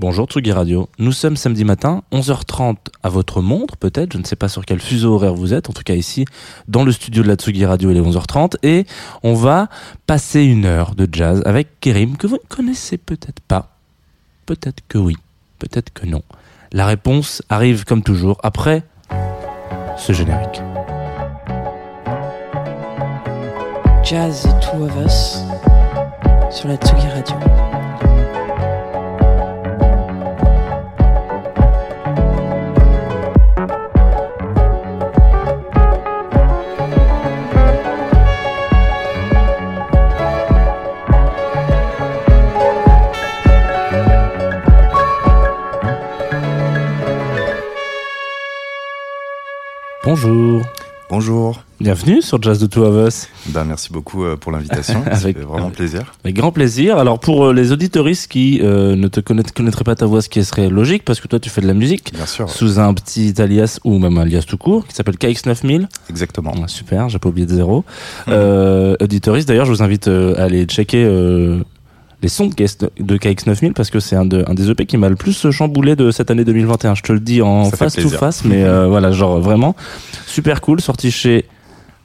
Bonjour Tsugi Radio. Nous sommes samedi matin, 11h30 à votre montre peut-être, je ne sais pas sur quel fuseau horaire vous êtes, en tout cas ici dans le studio de la Tsugi Radio il est 11h30 et on va passer une heure de jazz avec Kerim que vous ne connaissez peut-être pas. Peut-être que oui, peut-être que non. La réponse arrive comme toujours après ce générique. Jazz The Two of Us sur la Tsugi Radio. Bonjour. Bonjour. Bienvenue sur Jazz The Two of Us. Ben, merci beaucoup euh, pour l'invitation. Ça fait vraiment plaisir. Avec grand plaisir. Alors pour euh, les auditoristes qui euh, ne te connaît- connaîtraient pas ta voix, ce qui serait logique parce que toi tu fais de la musique Bien sûr. sous un petit alias ou même un alias tout court qui s'appelle KX9000. Exactement. Ah, super, j'ai pas oublié de zéro. Euh, auditoristes, d'ailleurs, je vous invite à aller checker euh, les sons de, KS de KX9000 parce que c'est un, de- un des EP qui m'a le plus chamboulé de cette année 2021. Je te le dis en Ça face to face, mais euh, voilà, genre vraiment super cool, sorti chez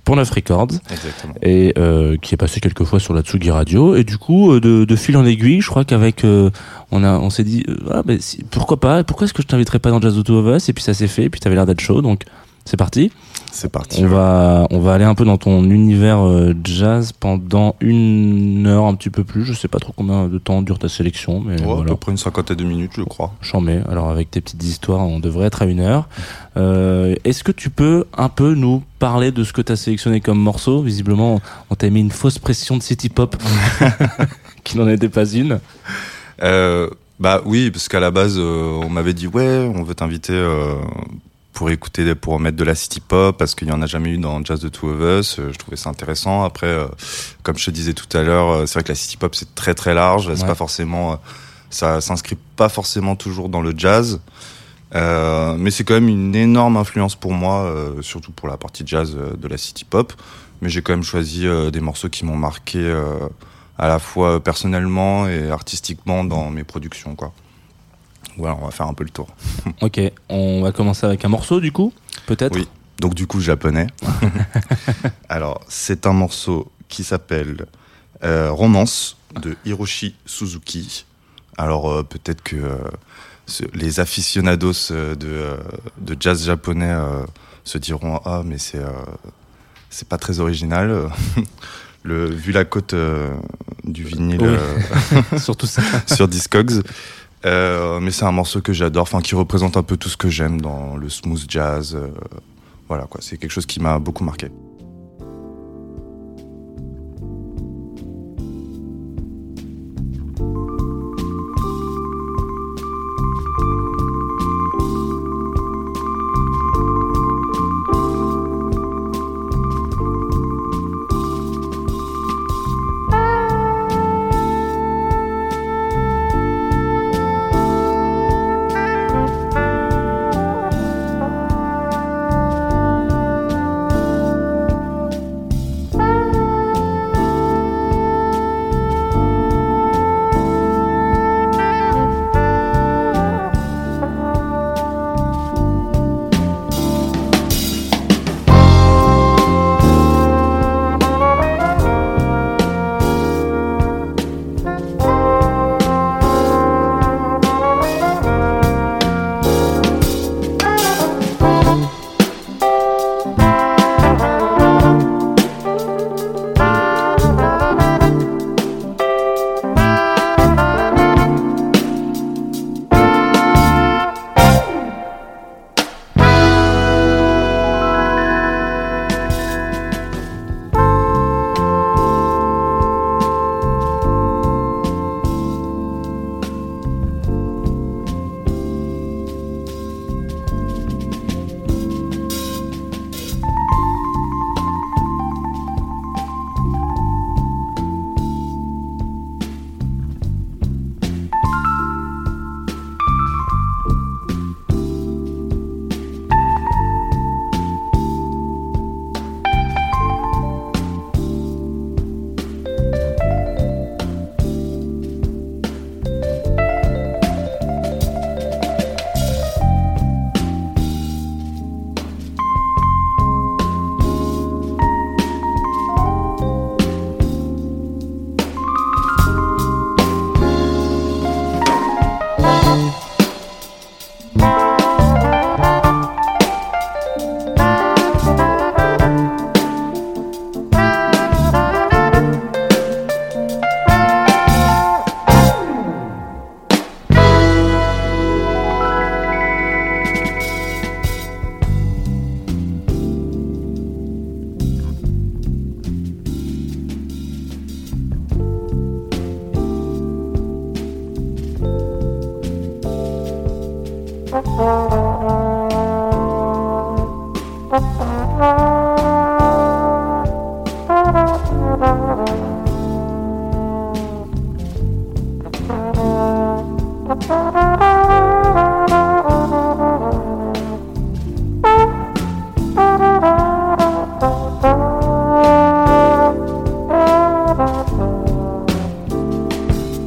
Pour Neuf Records. Exactement. et euh, qui est passé quelques fois sur la Tsugi Radio. Et du coup euh, de, de fil en aiguille je crois qu'avec euh, on a on s'est dit ah si- pourquoi pas? Pourquoi est-ce que je t'inviterais pas dans Jazz Auto of Us? Et puis ça s'est fait et puis t'avais l'air d'être chaud donc c'est parti C'est parti. on va on va aller un peu dans ton univers euh, jazz pendant une heure un petit peu plus je sais pas trop combien de temps dure ta sélection mais Ouais, À peu près une cinquantaine de minutes, je crois. J'en mets. Alors avec tes petites histoires, on devrait être à une heure. Euh, Est-ce que tu peux un peu nous parler de ce que tu as sélectionné comme morceau? Visiblement, on t'a mis une fausse pression de city pop qui n'en était pas une. Euh, bah oui, parce qu'à la base, on m'avait dit ouais, on veut t'inviter pour écouter, pour mettre de la city pop, parce qu'il y en a jamais eu dans Jazz the Two of Us. Euh, Je trouvais ça intéressant. Après, euh, comme je te disais tout à l'heure, euh, c'est vrai que la city pop c'est très très large. C'est Ouais. pas forcément, ça s'inscrit pas forcément toujours dans le jazz. Euh, mais c'est quand même une énorme influence pour moi, euh, surtout pour la partie jazz de la city pop. Mais j'ai quand même choisi des morceaux qui m'ont marqué à la fois personnellement et artistiquement dans mes productions. Quoi. Voilà, on va faire un peu le tour. Ok, on va commencer avec un morceau du coup, peut-être Oui. Donc du coup, japonais. Alors, c'est un morceau qui s'appelle euh, Romance de Hiroshi Suzuki. Alors, euh, peut-être que euh, les aficionados de, de jazz japonais se diront Ah, mais c'est c'est pas très original. Le, vu la cote euh, du vinyle Oui. euh, Surtout ça. sur Discogs. Euh, mais c'est un morceau que j'adore, enfin qui représente un peu tout ce que j'aime dans le smooth jazz. euh, voilà quoi, c'est quelque chose qui m'a beaucoup marqué.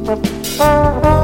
oh you.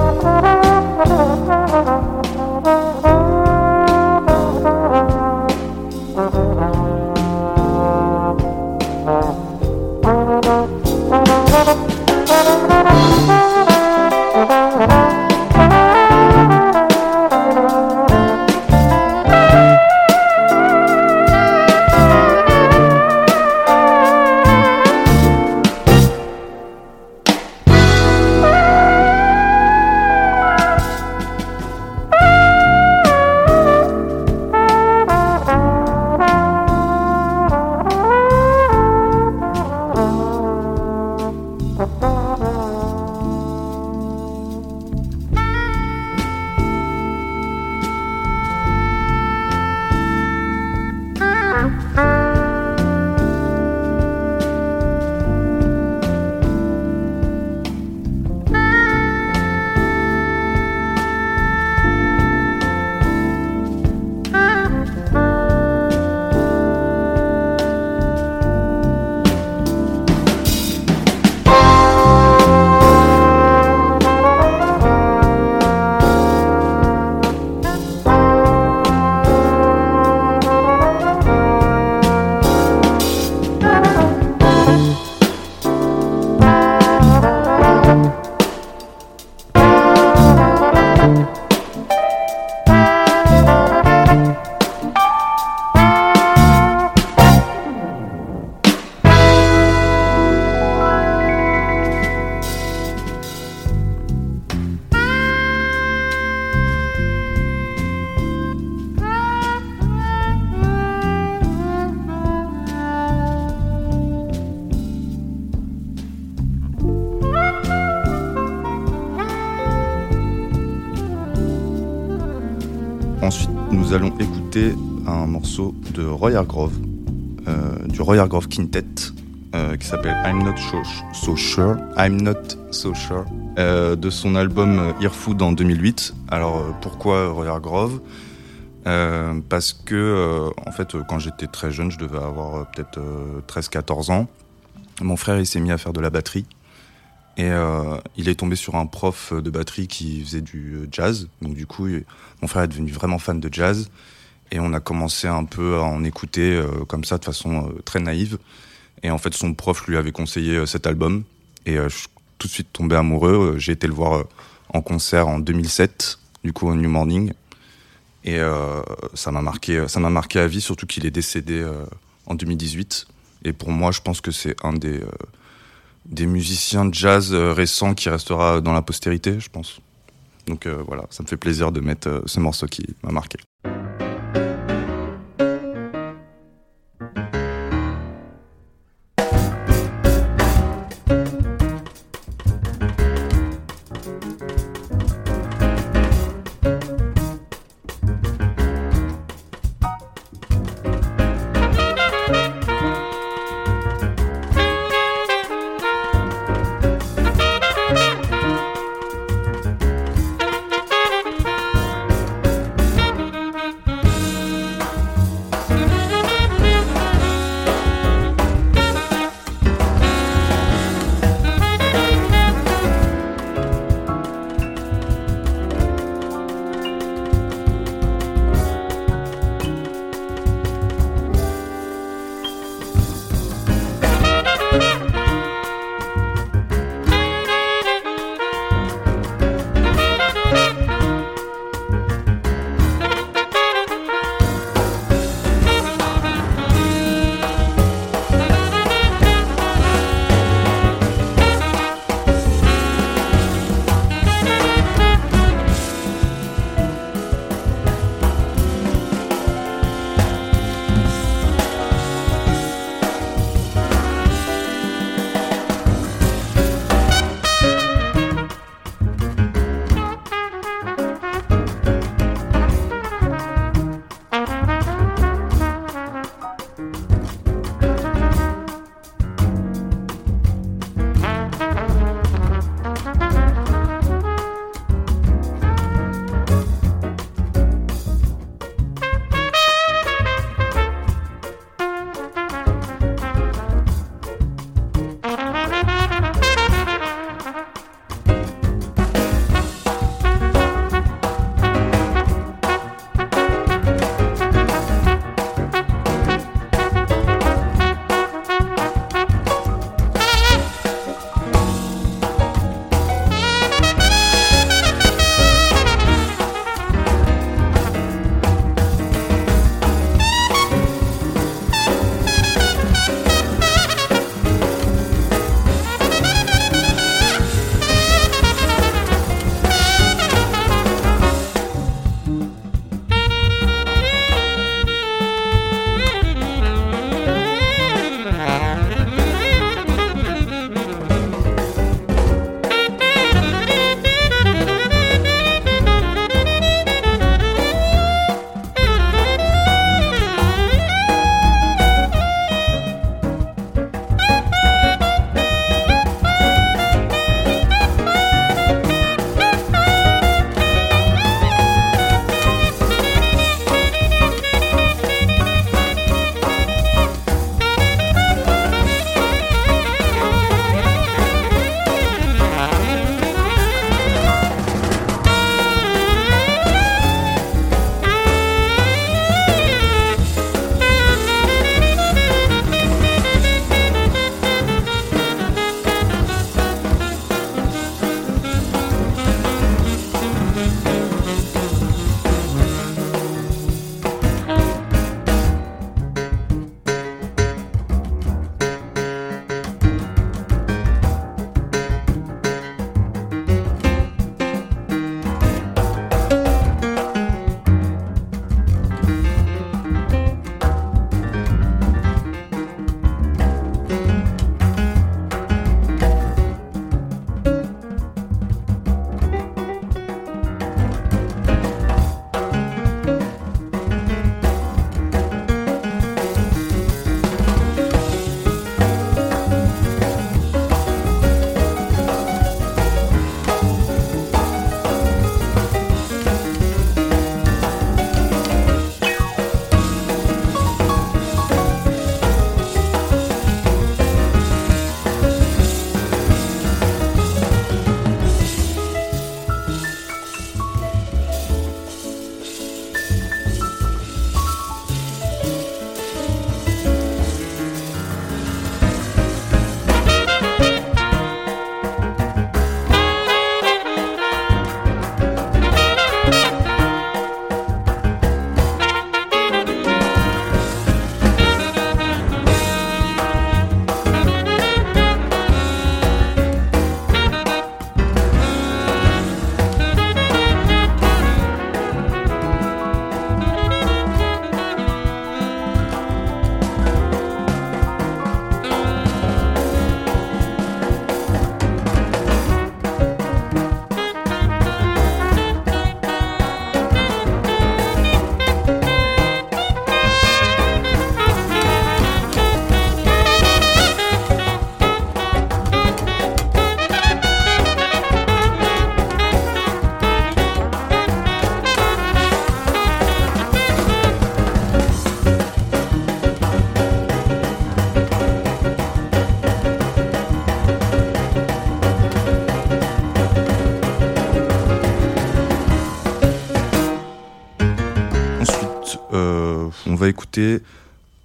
Ensuite, nous allons écouter un morceau de Roy Hargrove, euh, du Roy Hargrove Quintet, euh, qui s'appelle I'm Not So, Sure, I'm Not So Sure, euh, de son album Earfood en 2008. Alors pourquoi Roy Hargrove? Parce que en fait, quand j'étais très jeune, je devais avoir peut-être 13-14 ans. Mon frère, il s'est mis à faire de la batterie. Et euh, il est tombé sur un prof de batterie qui faisait du jazz. Donc du coup, mon frère est devenu vraiment fan de jazz. Et on a commencé un peu à en écouter euh, comme ça, de façon euh, très naïve. Et en fait, son prof lui avait conseillé euh, cet album. Et euh, je suis tout de suite tombé amoureux. Euh, J'ai été le voir euh, en concert en 2007, du coup au New Morning. Et euh, ça m'a marqué, ça m'a marqué à vie, surtout qu'il est décédé euh, en 2018. Et pour moi, je pense que c'est un des euh, des musiciens de jazz euh, récents qui restera dans la postérité, je pense. Donc euh, voilà, ça me fait plaisir de mettre euh, ce morceau qui m'a marqué.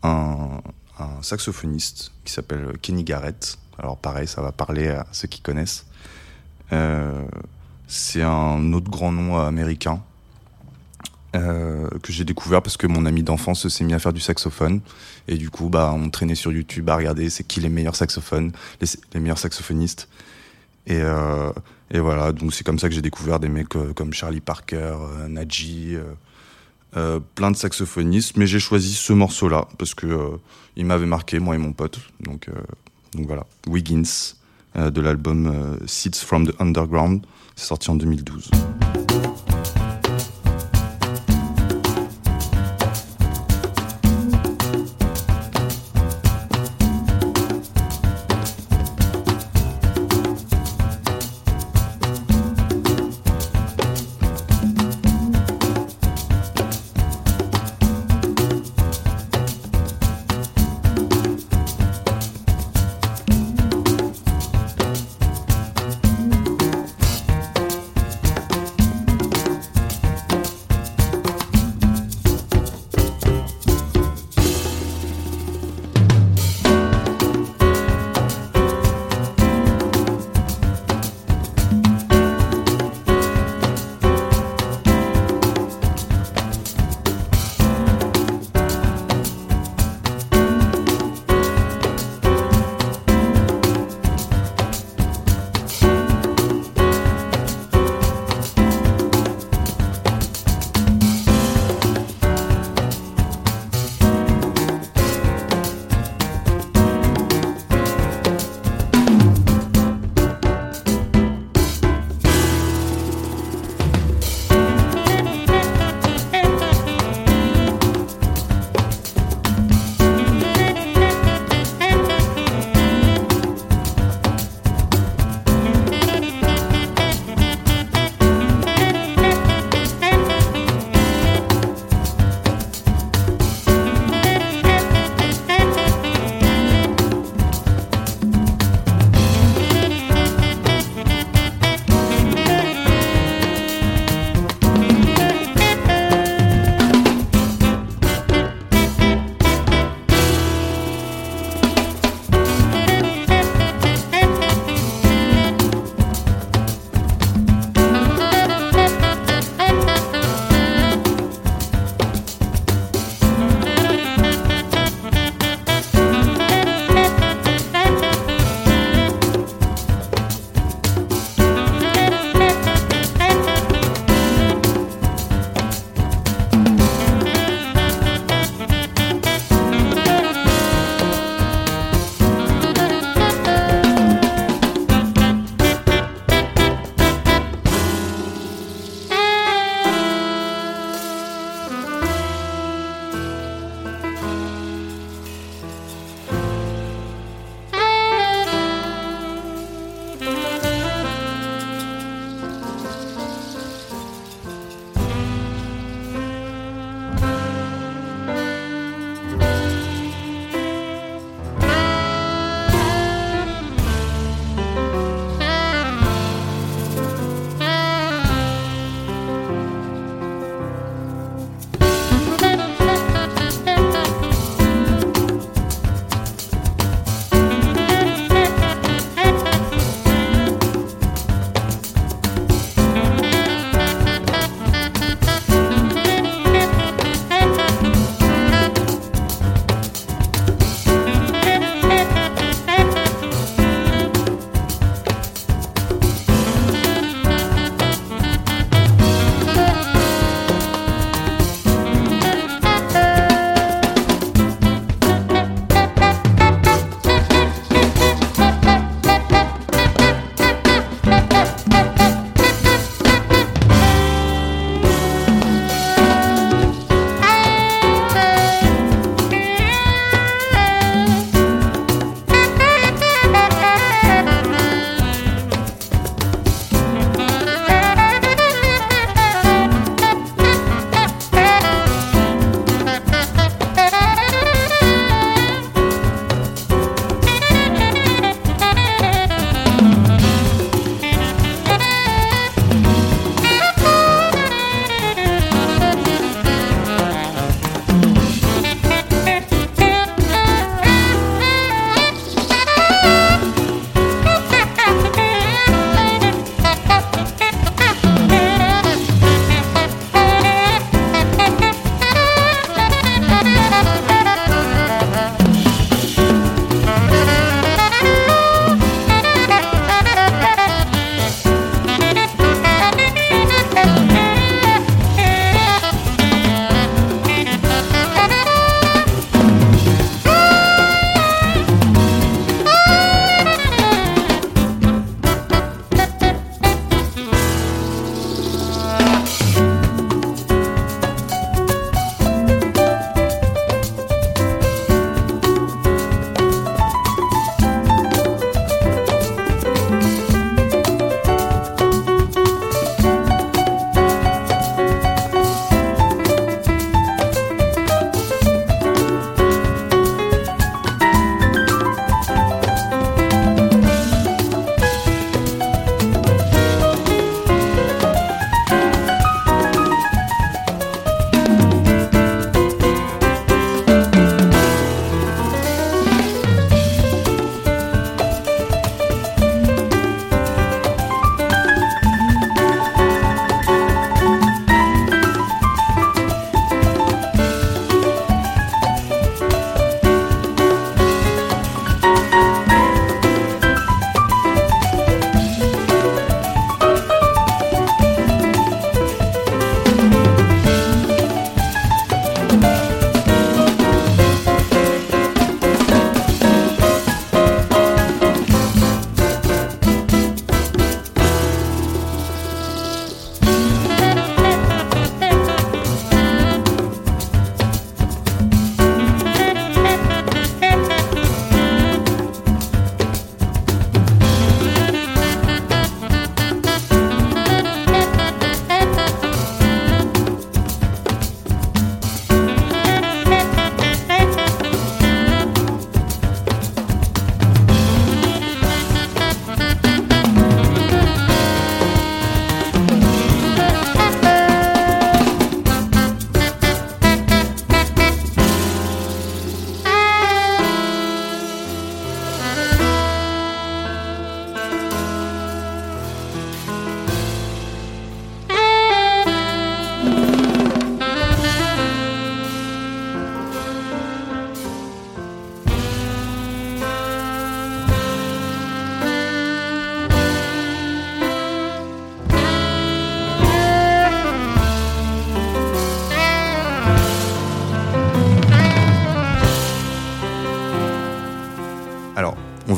Un, saxophoniste qui s'appelle Kenny Garrett. Alors pareil, ça va parler à ceux qui connaissent. Euh, c'est un autre grand nom américain euh, que j'ai découvert parce que mon ami d'enfance s'est mis à faire du saxophone et du coup bah on traînait sur YouTube à regarder c'est qui les meilleurs saxophones les, meilleurs saxophonistes et, euh, et voilà donc c'est comme ça que j'ai découvert des mecs comme Charlie Parker Nadji euh, euh, plein de saxophonistes mais j'ai choisi ce morceau là parce que euh, il m'avait marqué moi et mon pote. Donc donc voilà. Wiggins de l'album Seeds from the Underground c'est sorti en 2012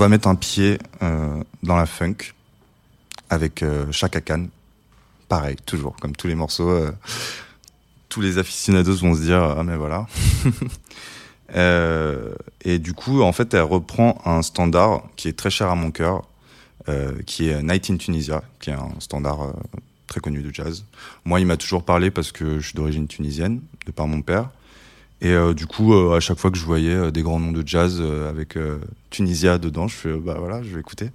va mettre un pied euh, dans la funk avec euh, Chaka Khan. Pareil, toujours, comme tous les morceaux. euh, tous les aficionados vont se dire ah mais voilà. Et du coup, en fait, elle reprend un standard qui est très cher à mon cœur, qui est Night in Tunisia, qui est un standard très connu de jazz. Moi, il m'a toujours parlé parce que je suis d'origine tunisienne, de par mon père. Et euh, du coup, euh, à chaque fois que je voyais euh, des grands noms de jazz avec Tunisia dedans, je fais bah voilà, je vais écouter.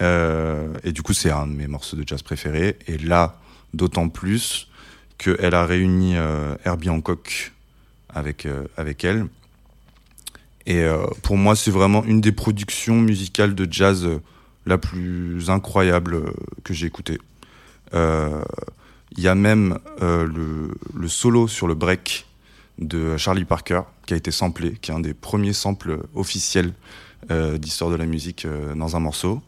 Et du coup, c'est un de mes morceaux de jazz préférés. Et là, d'autant plus qu'elle a réuni Herbie Hancock avec avec elle. Et pour moi, c'est vraiment une des productions musicales de jazz la plus incroyable que j'ai écoutée. Il y a même le, le solo sur le break de Charlie Parker qui a été samplé, qui est un des premiers samples officiels euh, d'histoire de la musique euh, dans un morceau.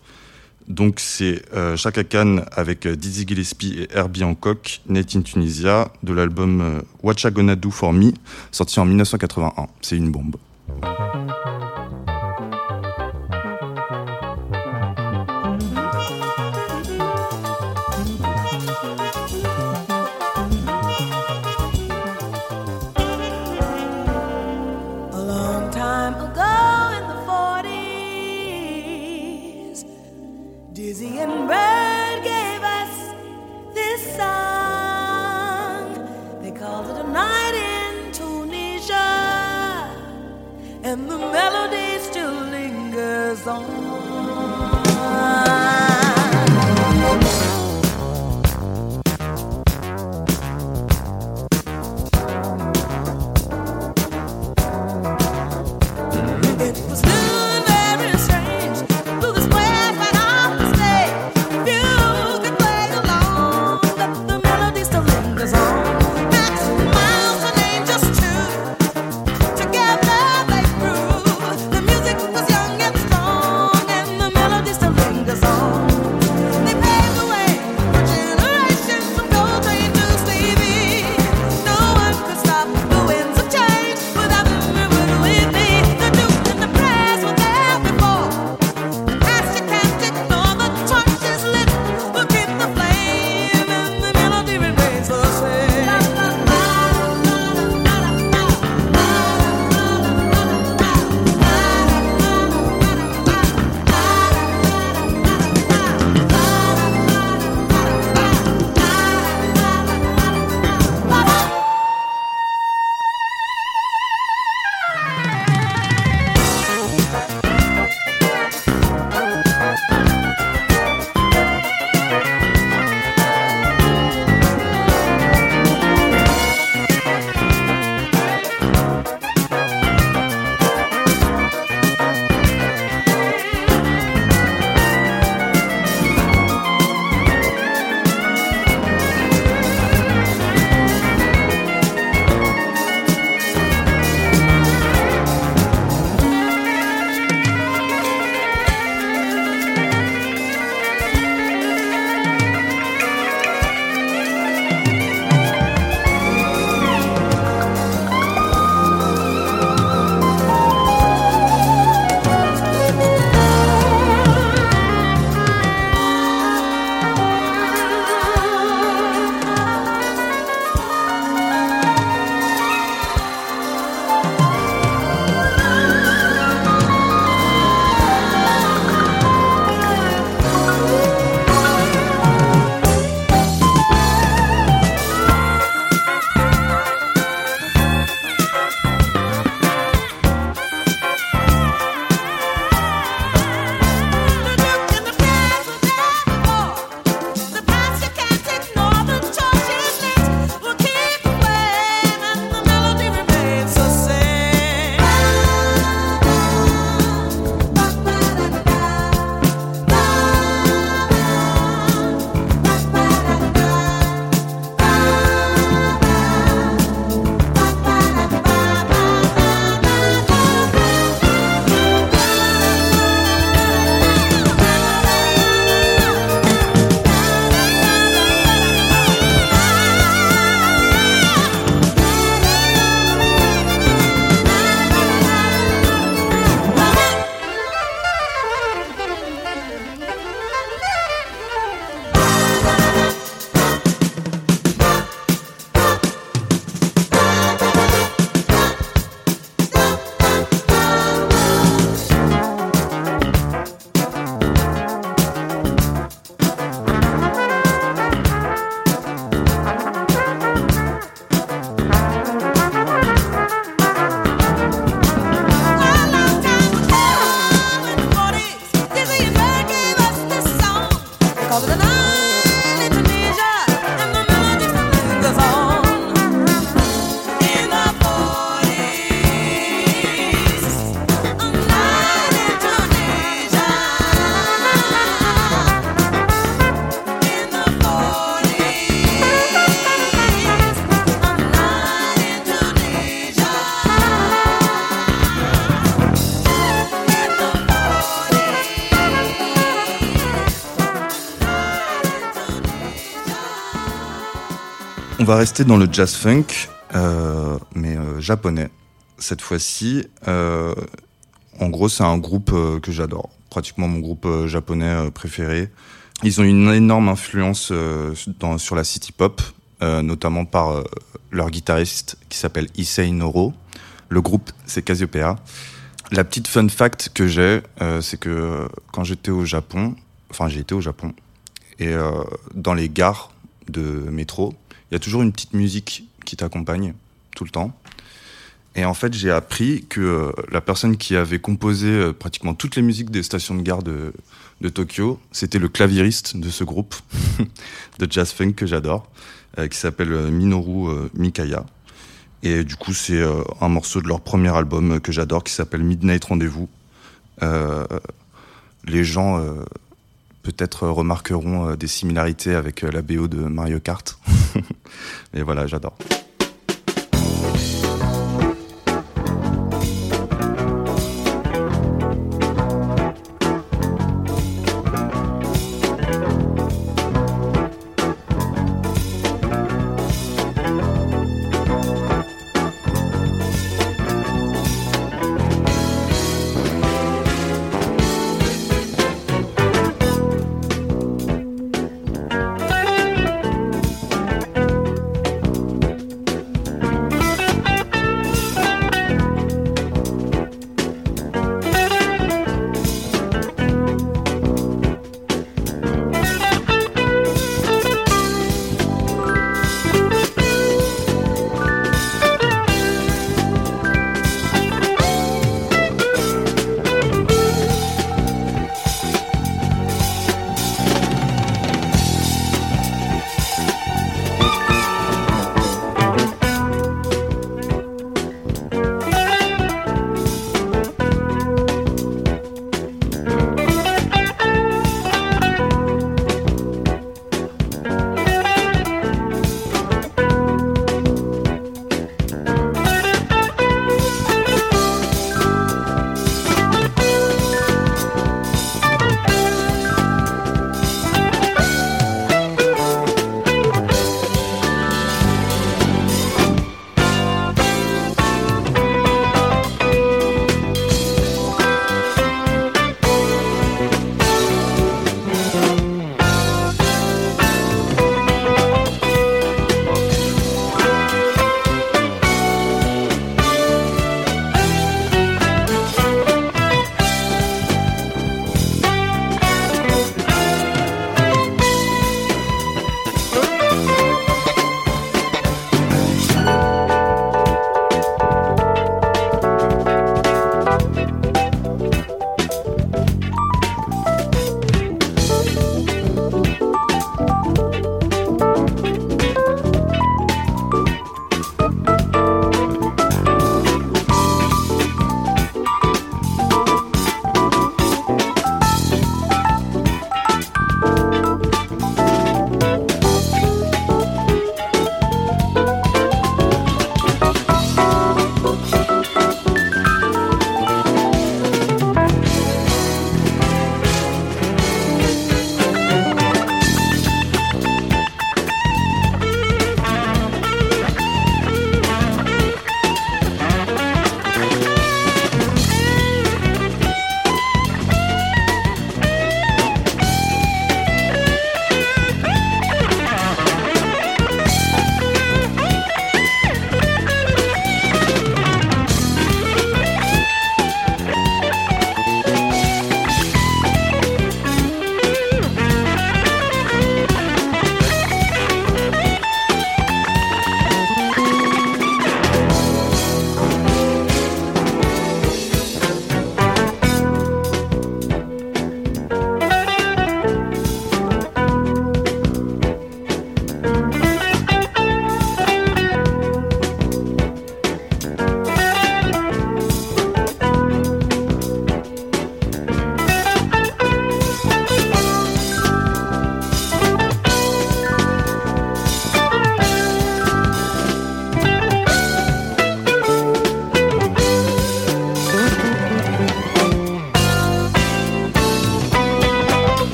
Donc c'est euh, Chaka Khan avec euh, Dizzy Gillespie et Herbie Hancock, Net in Tunisia, de l'album What Ya Gonna Do For Me, sorti en 1981. C'est une bombe. On va rester dans le jazz funk, euh, mais euh, japonais. Cette fois-ci, euh, en gros, c'est un groupe que j'adore. Pratiquement mon groupe japonais préféré. Ils ont une énorme influence sur la city pop, notamment par leur guitariste qui s'appelle Issei Noro. Le groupe, c'est Cassiopeia. La petite fun fact que j'ai, c'est que quand j'étais au Japon, enfin j'ai été au Japon, et dans les gares de métro, il y a toujours une petite musique qui t'accompagne tout le temps. Et en fait, j'ai appris que euh, la personne qui avait composé euh, pratiquement toutes les musiques des stations de gare de, de Tokyo, c'était le claviériste de ce groupe de jazz funk que j'adore, euh, qui s'appelle Minoru Mikaya. Et du coup, c'est un morceau de leur premier album que j'adore, qui s'appelle Midnight Rendez-vous. Les gens peut-être remarqueront euh, des similarités avec euh, la BO de Mario Kart. Mais voilà, j'adore.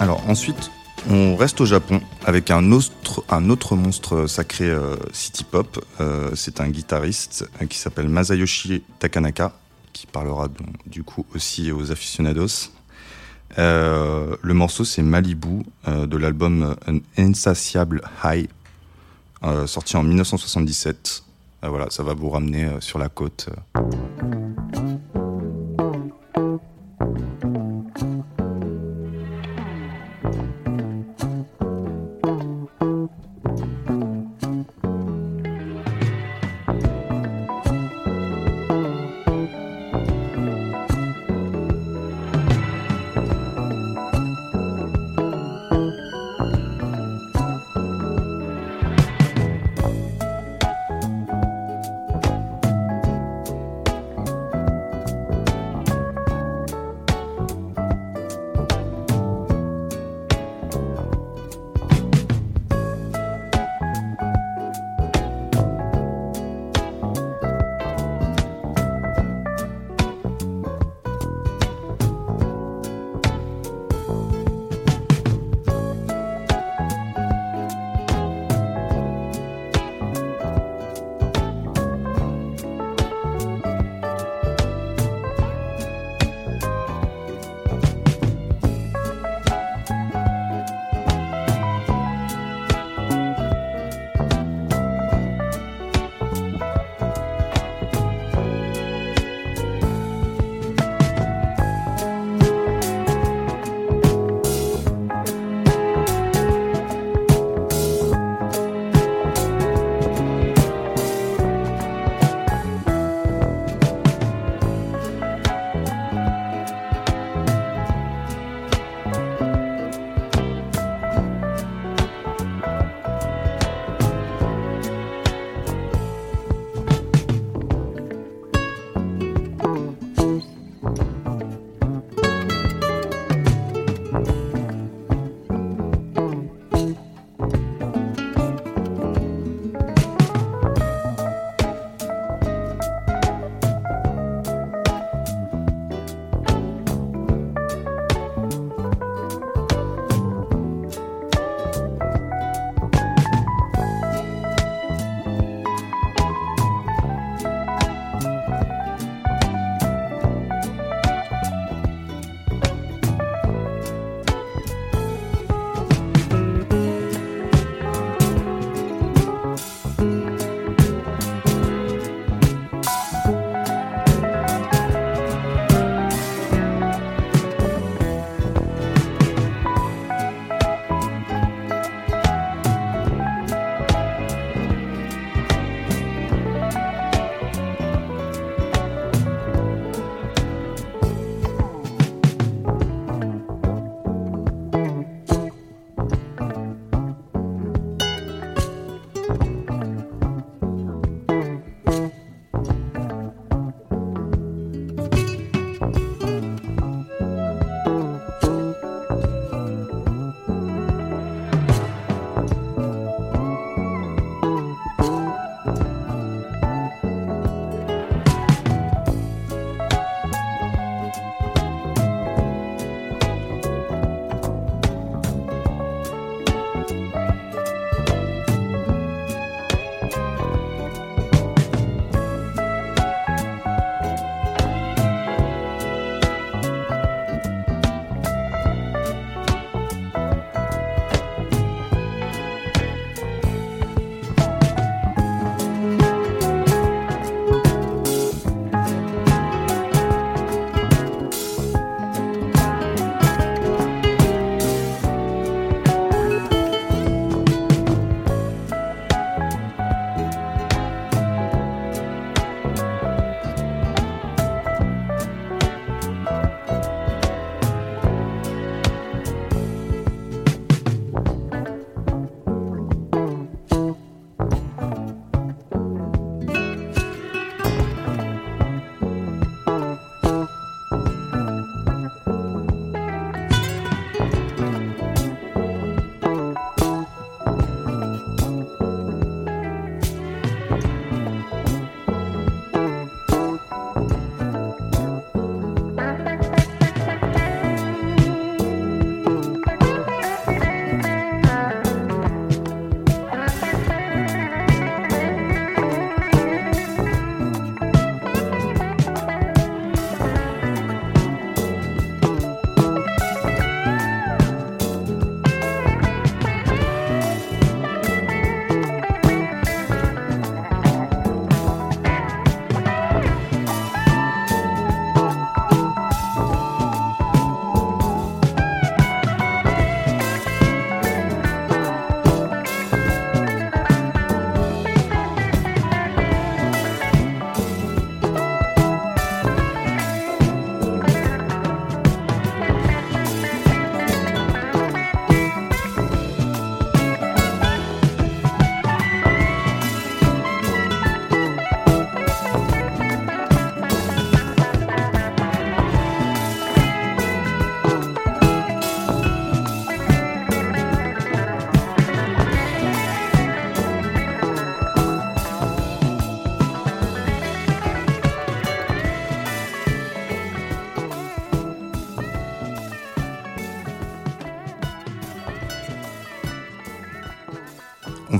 Alors ensuite, on reste au Japon avec un autre, monstre sacré euh, city pop. Euh, c'est un guitariste euh, qui s'appelle Masayoshi Takanaka, qui parlera du coup aussi aux aficionados. Euh, le morceau c'est Malibu euh, de l'album Insatiable High, euh, sorti en 1977. Euh, voilà, ça va vous ramener euh, sur la côte.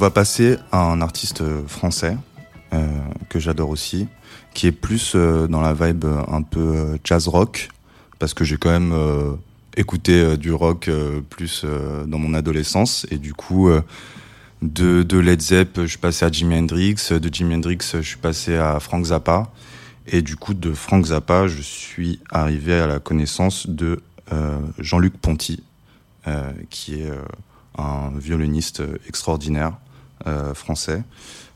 Va passer à un artiste français euh, que j'adore aussi, qui est plus euh, dans la vibe un peu euh, jazz rock, parce que j'ai quand même écouté du rock plus dans mon adolescence, et du coup, de, de Led Zepp, je suis passé à Jimi Hendrix, de Jimi Hendrix, je suis passé à Frank Zappa, et du coup, de Frank Zappa, je suis arrivé à la connaissance de Jean-Luc Ponty, qui est un violoniste extraordinaire français.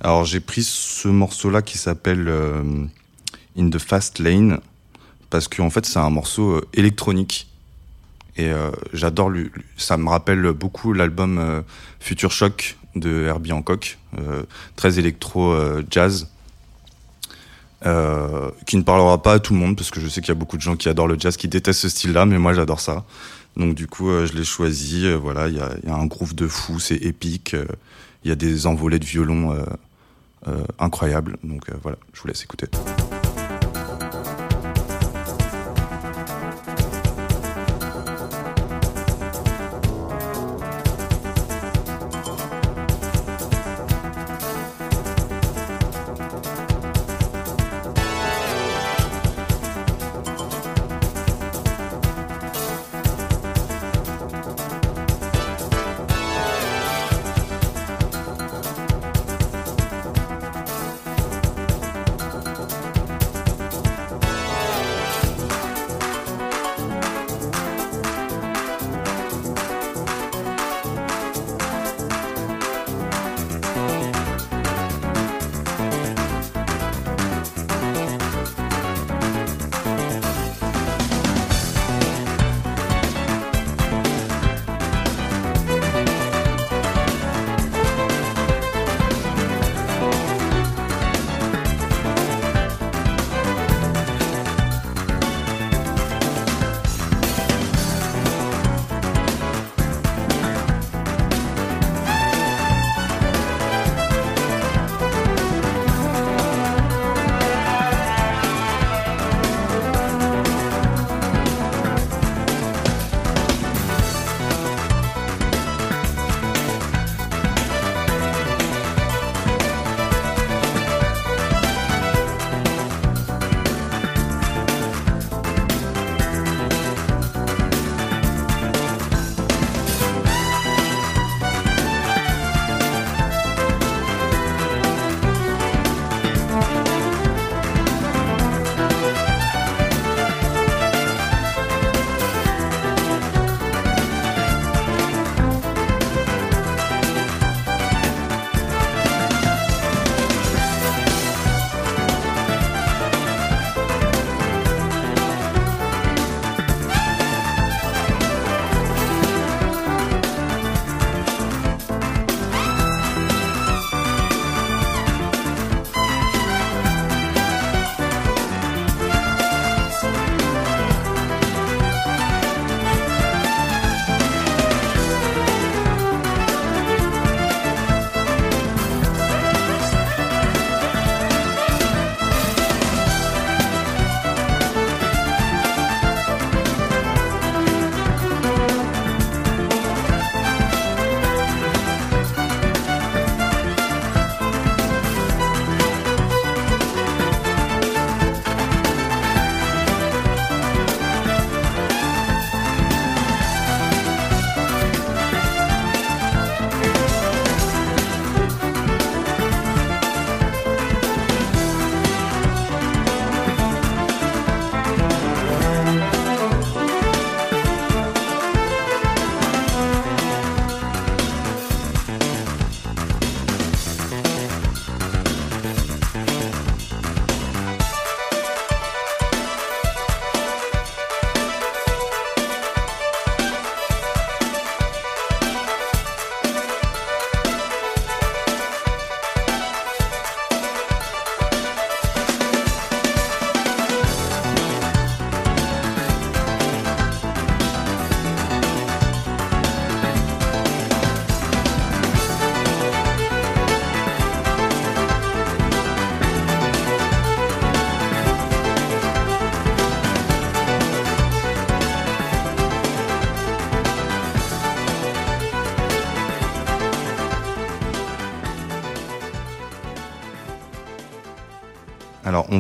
Alors j'ai pris ce morceau-là qui s'appelle euh, In the Fast Lane parce qu'en fait c'est un morceau euh, électronique et euh, j'adore lui, ça me rappelle beaucoup l'album euh, Future Shock de Herbie Hancock, euh, très électro euh, jazz. Euh, qui ne parlera pas à tout le monde parce que je sais qu'il y a beaucoup de gens qui adorent le jazz qui détestent ce style-là mais moi j'adore ça donc du coup euh, je l'ai choisi euh, voilà il y y a un groove de fou c'est épique euh, il y a des envolées de violon euh, euh, incroyables. Donc euh, voilà je vous laisse écouter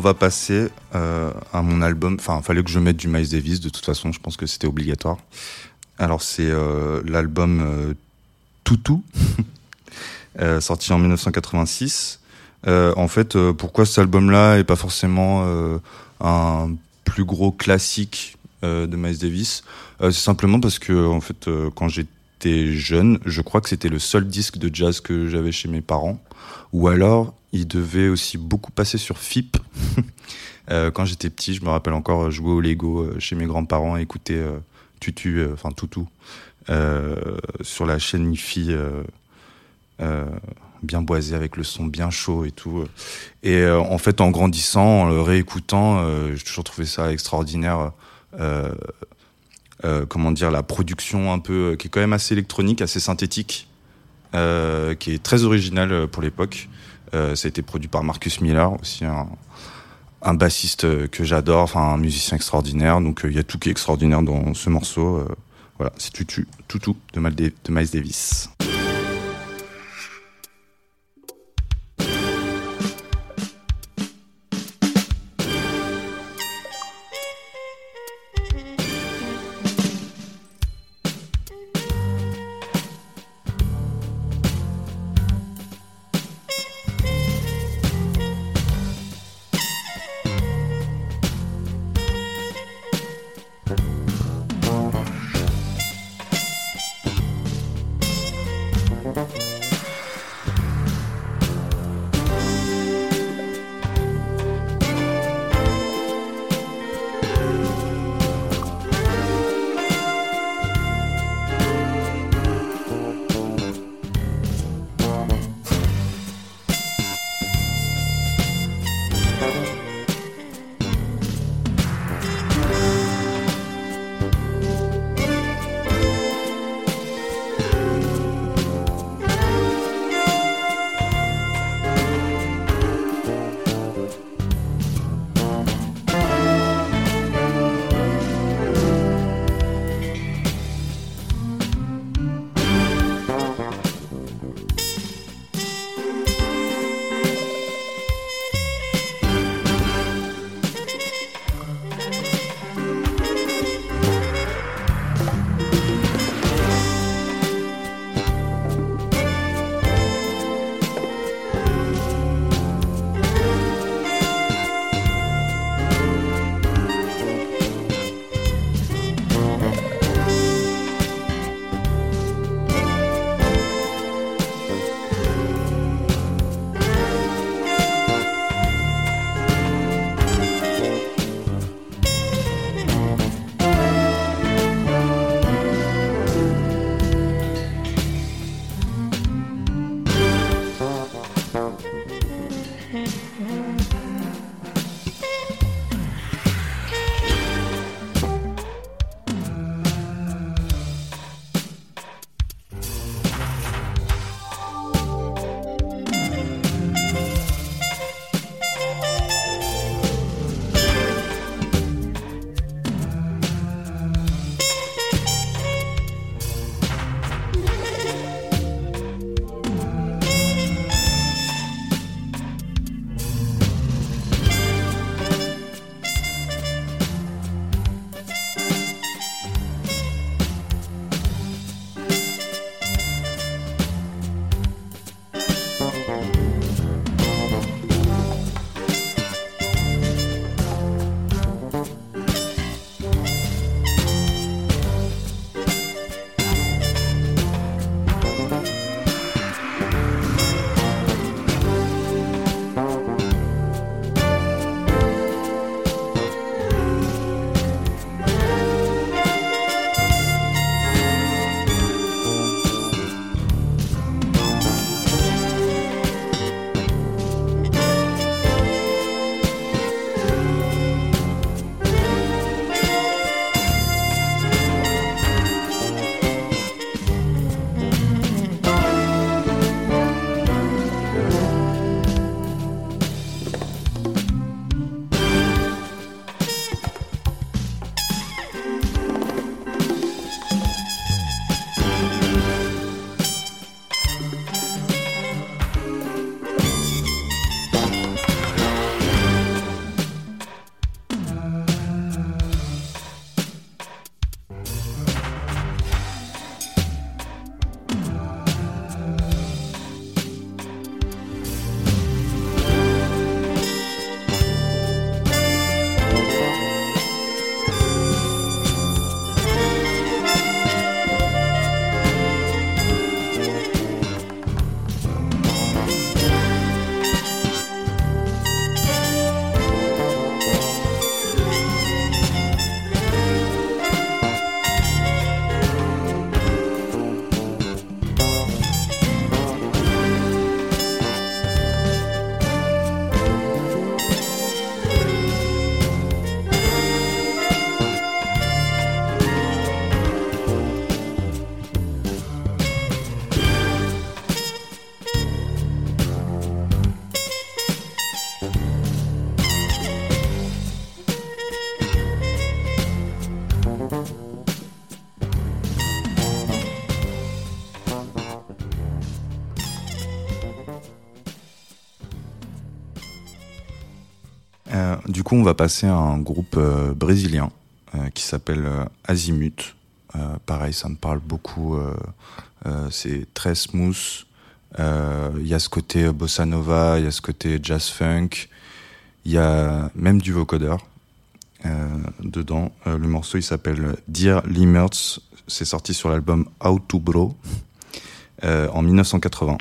va passer euh, à mon album. Enfin, fallait que je mette du Miles Davis. De toute façon, je pense que c'était obligatoire. Alors, c'est euh, l'album euh, Toutou, euh, sorti en 1986. Euh, en fait, pourquoi cet album-là est pas forcément un plus gros classique de Miles Davis? C'est simplement parce que, en fait, quand j'étais jeune, je crois que c'était le seul disque de jazz que j'avais chez mes parents. Ou alors, il devait aussi beaucoup passer sur FIP. Euh, quand j'étais petit, je me rappelle encore euh, jouer au Lego euh, chez mes grands-parents, écouter Tutu, enfin Toutou, sur la chaîne IFI, bien boisé avec le son bien chaud et tout. Et en fait, en grandissant, en le réécoutant, j'ai toujours trouvé ça extraordinaire. comment dire, la production un peu, qui est quand même assez électronique, assez synthétique, qui est très originale pour l'époque. Euh, ça a été produit par Marcus Miller, aussi un, bassiste que j'adore, enfin un musicien extraordinaire. Donc euh, il y a tout qui est extraordinaire dans ce morceau. euh, voilà, c'est Tutu, Toutou de, de Miles Davis. Coup, on va passer à un groupe euh, brésilien euh, qui s'appelle euh, Azimut. Pareil, ça me parle beaucoup. c'est très smooth. Il y a ce côté bossa nova, il y a ce côté jazz funk. Il y a même du vocodeur dedans. Le morceau, il s'appelle Dear Limmerts. C'est sorti sur l'album How to Bro en 1980.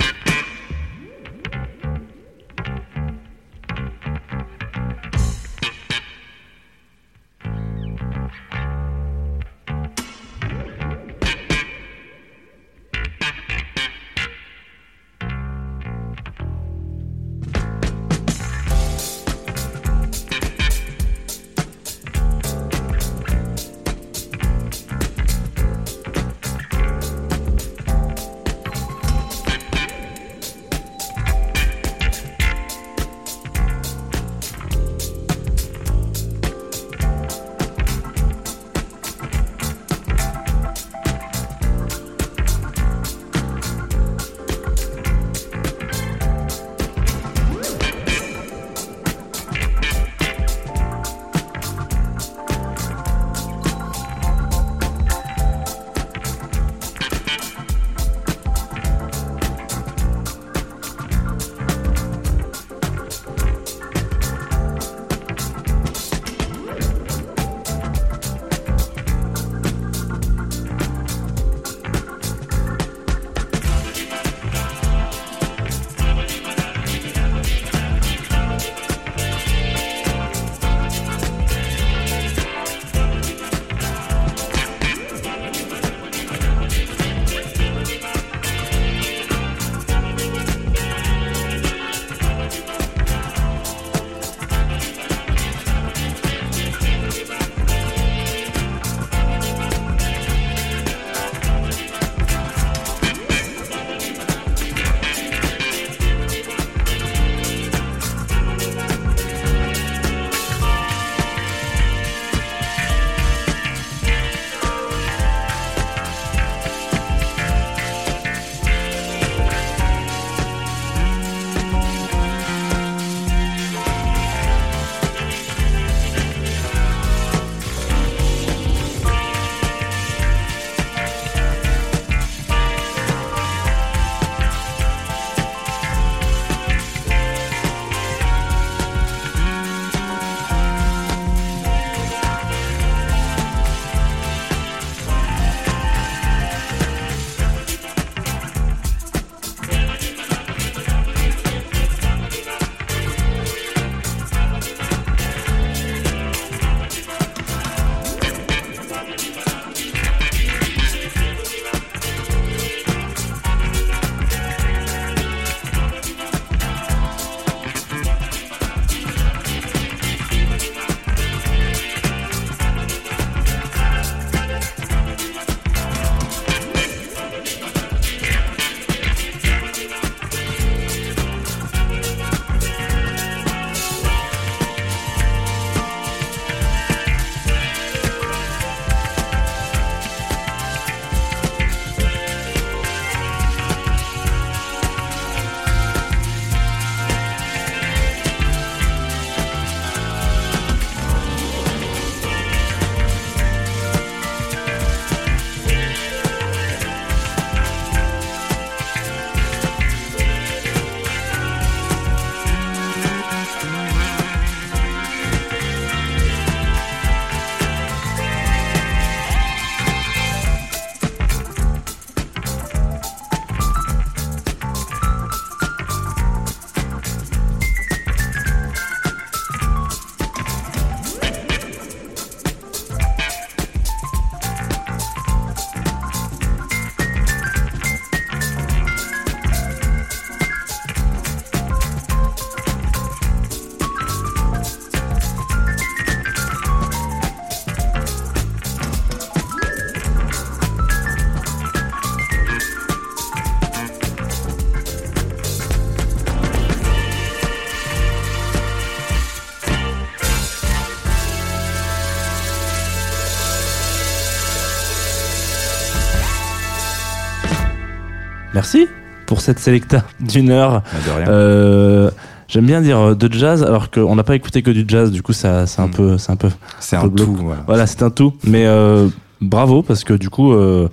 Merci pour cette sélecta d'une heure. De rien. Euh, J'aime bien dire euh, de jazz alors qu'on n'a pas écouté que du jazz, du coup ça c'est un Mm. peu c'est un peu C'est Un un tout. bloc. Voilà. voilà c'est un tout. Mais euh, bravo parce que du coup euh,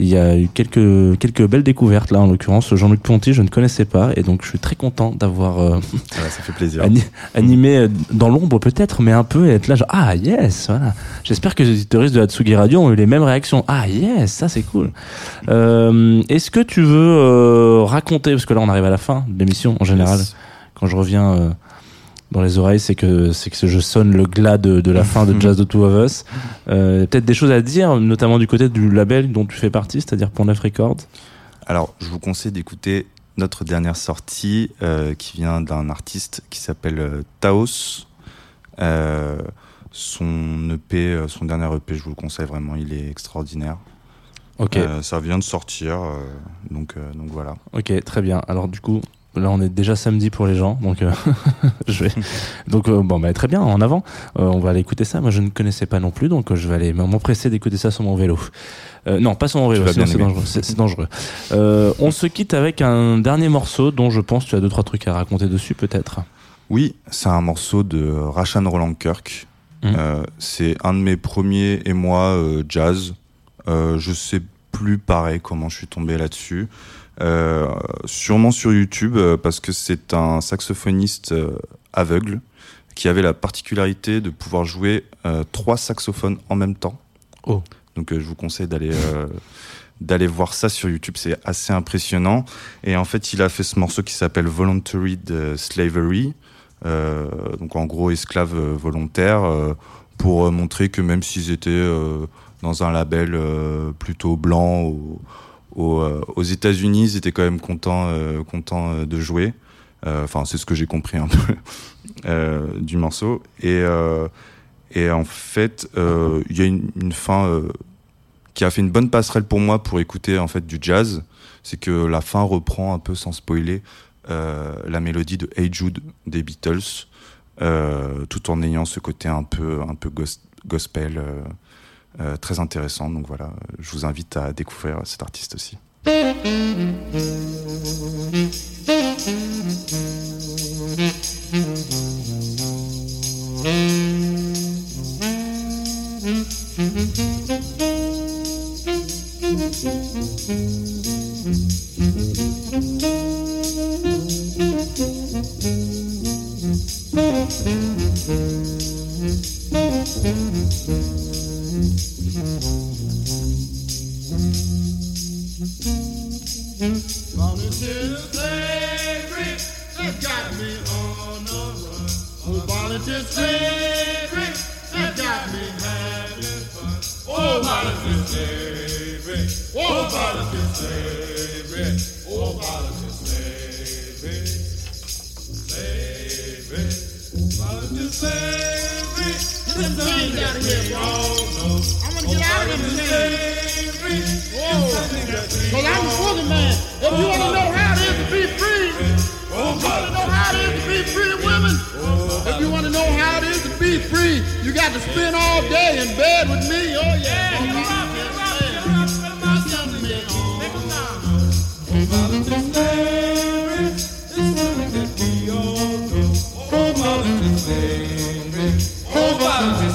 il y a eu quelques quelques belles découvertes là en l'occurrence. Jean-Luc Ponty je ne connaissais pas et donc je suis très content d'avoir euh, Voilà, ça fait plaisir. ani- animé euh, dans l'ombre peut-être mais un peu et être là genre ah yes voilà. J'espère que les auditeurs de la Tsugi Radio ont eu les mêmes réactions. Ah yes ça c'est cool. Euh, est-ce que tu veux euh, raconter parce que là on arrive à la fin de l'émission en général. Yes. quand je reviens dans les oreilles, c'est que c'est que je sonne le glas de, de la fin de Jazz the Two of Us. Euh, Peut-être des choses à dire, notamment du côté du label dont tu fais partie, c'est-à-dire Pont Neuf Records. Alors, je vous conseille d'écouter notre dernière sortie euh, qui vient d'un artiste qui s'appelle euh, Taos. Euh, son EP, son dernier EP, je vous le conseille vraiment, il est extraordinaire. Ok, ça vient de sortir, donc, donc voilà. ok, très bien. Alors du coup, là on est déjà samedi pour les gens, donc euh, je vais. Donc euh, bon, bah, très bien, en avant. Euh, on va aller écouter ça. Moi, je ne connaissais pas non plus, donc je vais aller m'empresser d'écouter ça sur mon vélo. Non, pas sur mon vélo, sinon c'est dangereux. C'est c'est dangereux. On se quitte avec un dernier morceau dont je pense que tu as deux trois trucs à raconter dessus, peut-être. Oui, c'est un morceau de Rachan Roland Kirk. Euh, c'est un de mes premiers et moi jazz. Je sais plus pareil comment je suis tombé là-dessus. Euh, sûrement sur YouTube euh, parce que c'est un saxophoniste euh, aveugle qui avait la particularité de pouvoir jouer trois saxophones en même temps. Oh. Donc je vous conseille d'aller d'aller voir ça sur YouTube, c'est assez impressionnant. Et en fait, il a fait ce morceau qui s'appelle Voluntary de Slavery, euh, donc en gros esclave euh, volontaire, euh, pour montrer que même s'ils étaient euh, dans un label plutôt blanc au- euh, aux États-Unis, ils étaient quand même contents, euh, contents euh, de jouer. Enfin, c'est ce que j'ai compris un peu du morceau. Et, en fait, il y a une, fin qui a fait une bonne passerelle pour moi pour écouter en fait du jazz. C'est que la fin reprend un peu sans spoiler la mélodie de Hey Jude des Beatles, tout en ayant ce côté un peu un peu gos- gospel euh, très intéressant. Donc voilà, je vous invite à découvrir cet artiste aussi. Volunteer slavery that got me on the run. Oh, volunteer slavery that got me having fun. Oh, volunteer slavery. Oh, volunteer. Oh, slavery. Slavery. I'm If you want to know how it is to be free, if you want to know how it is to be free women, if you want to know how it is to be free, you got to spend all day in bed with me. Oh, yeah. Volunteer slavery, oh, volunteer slavery.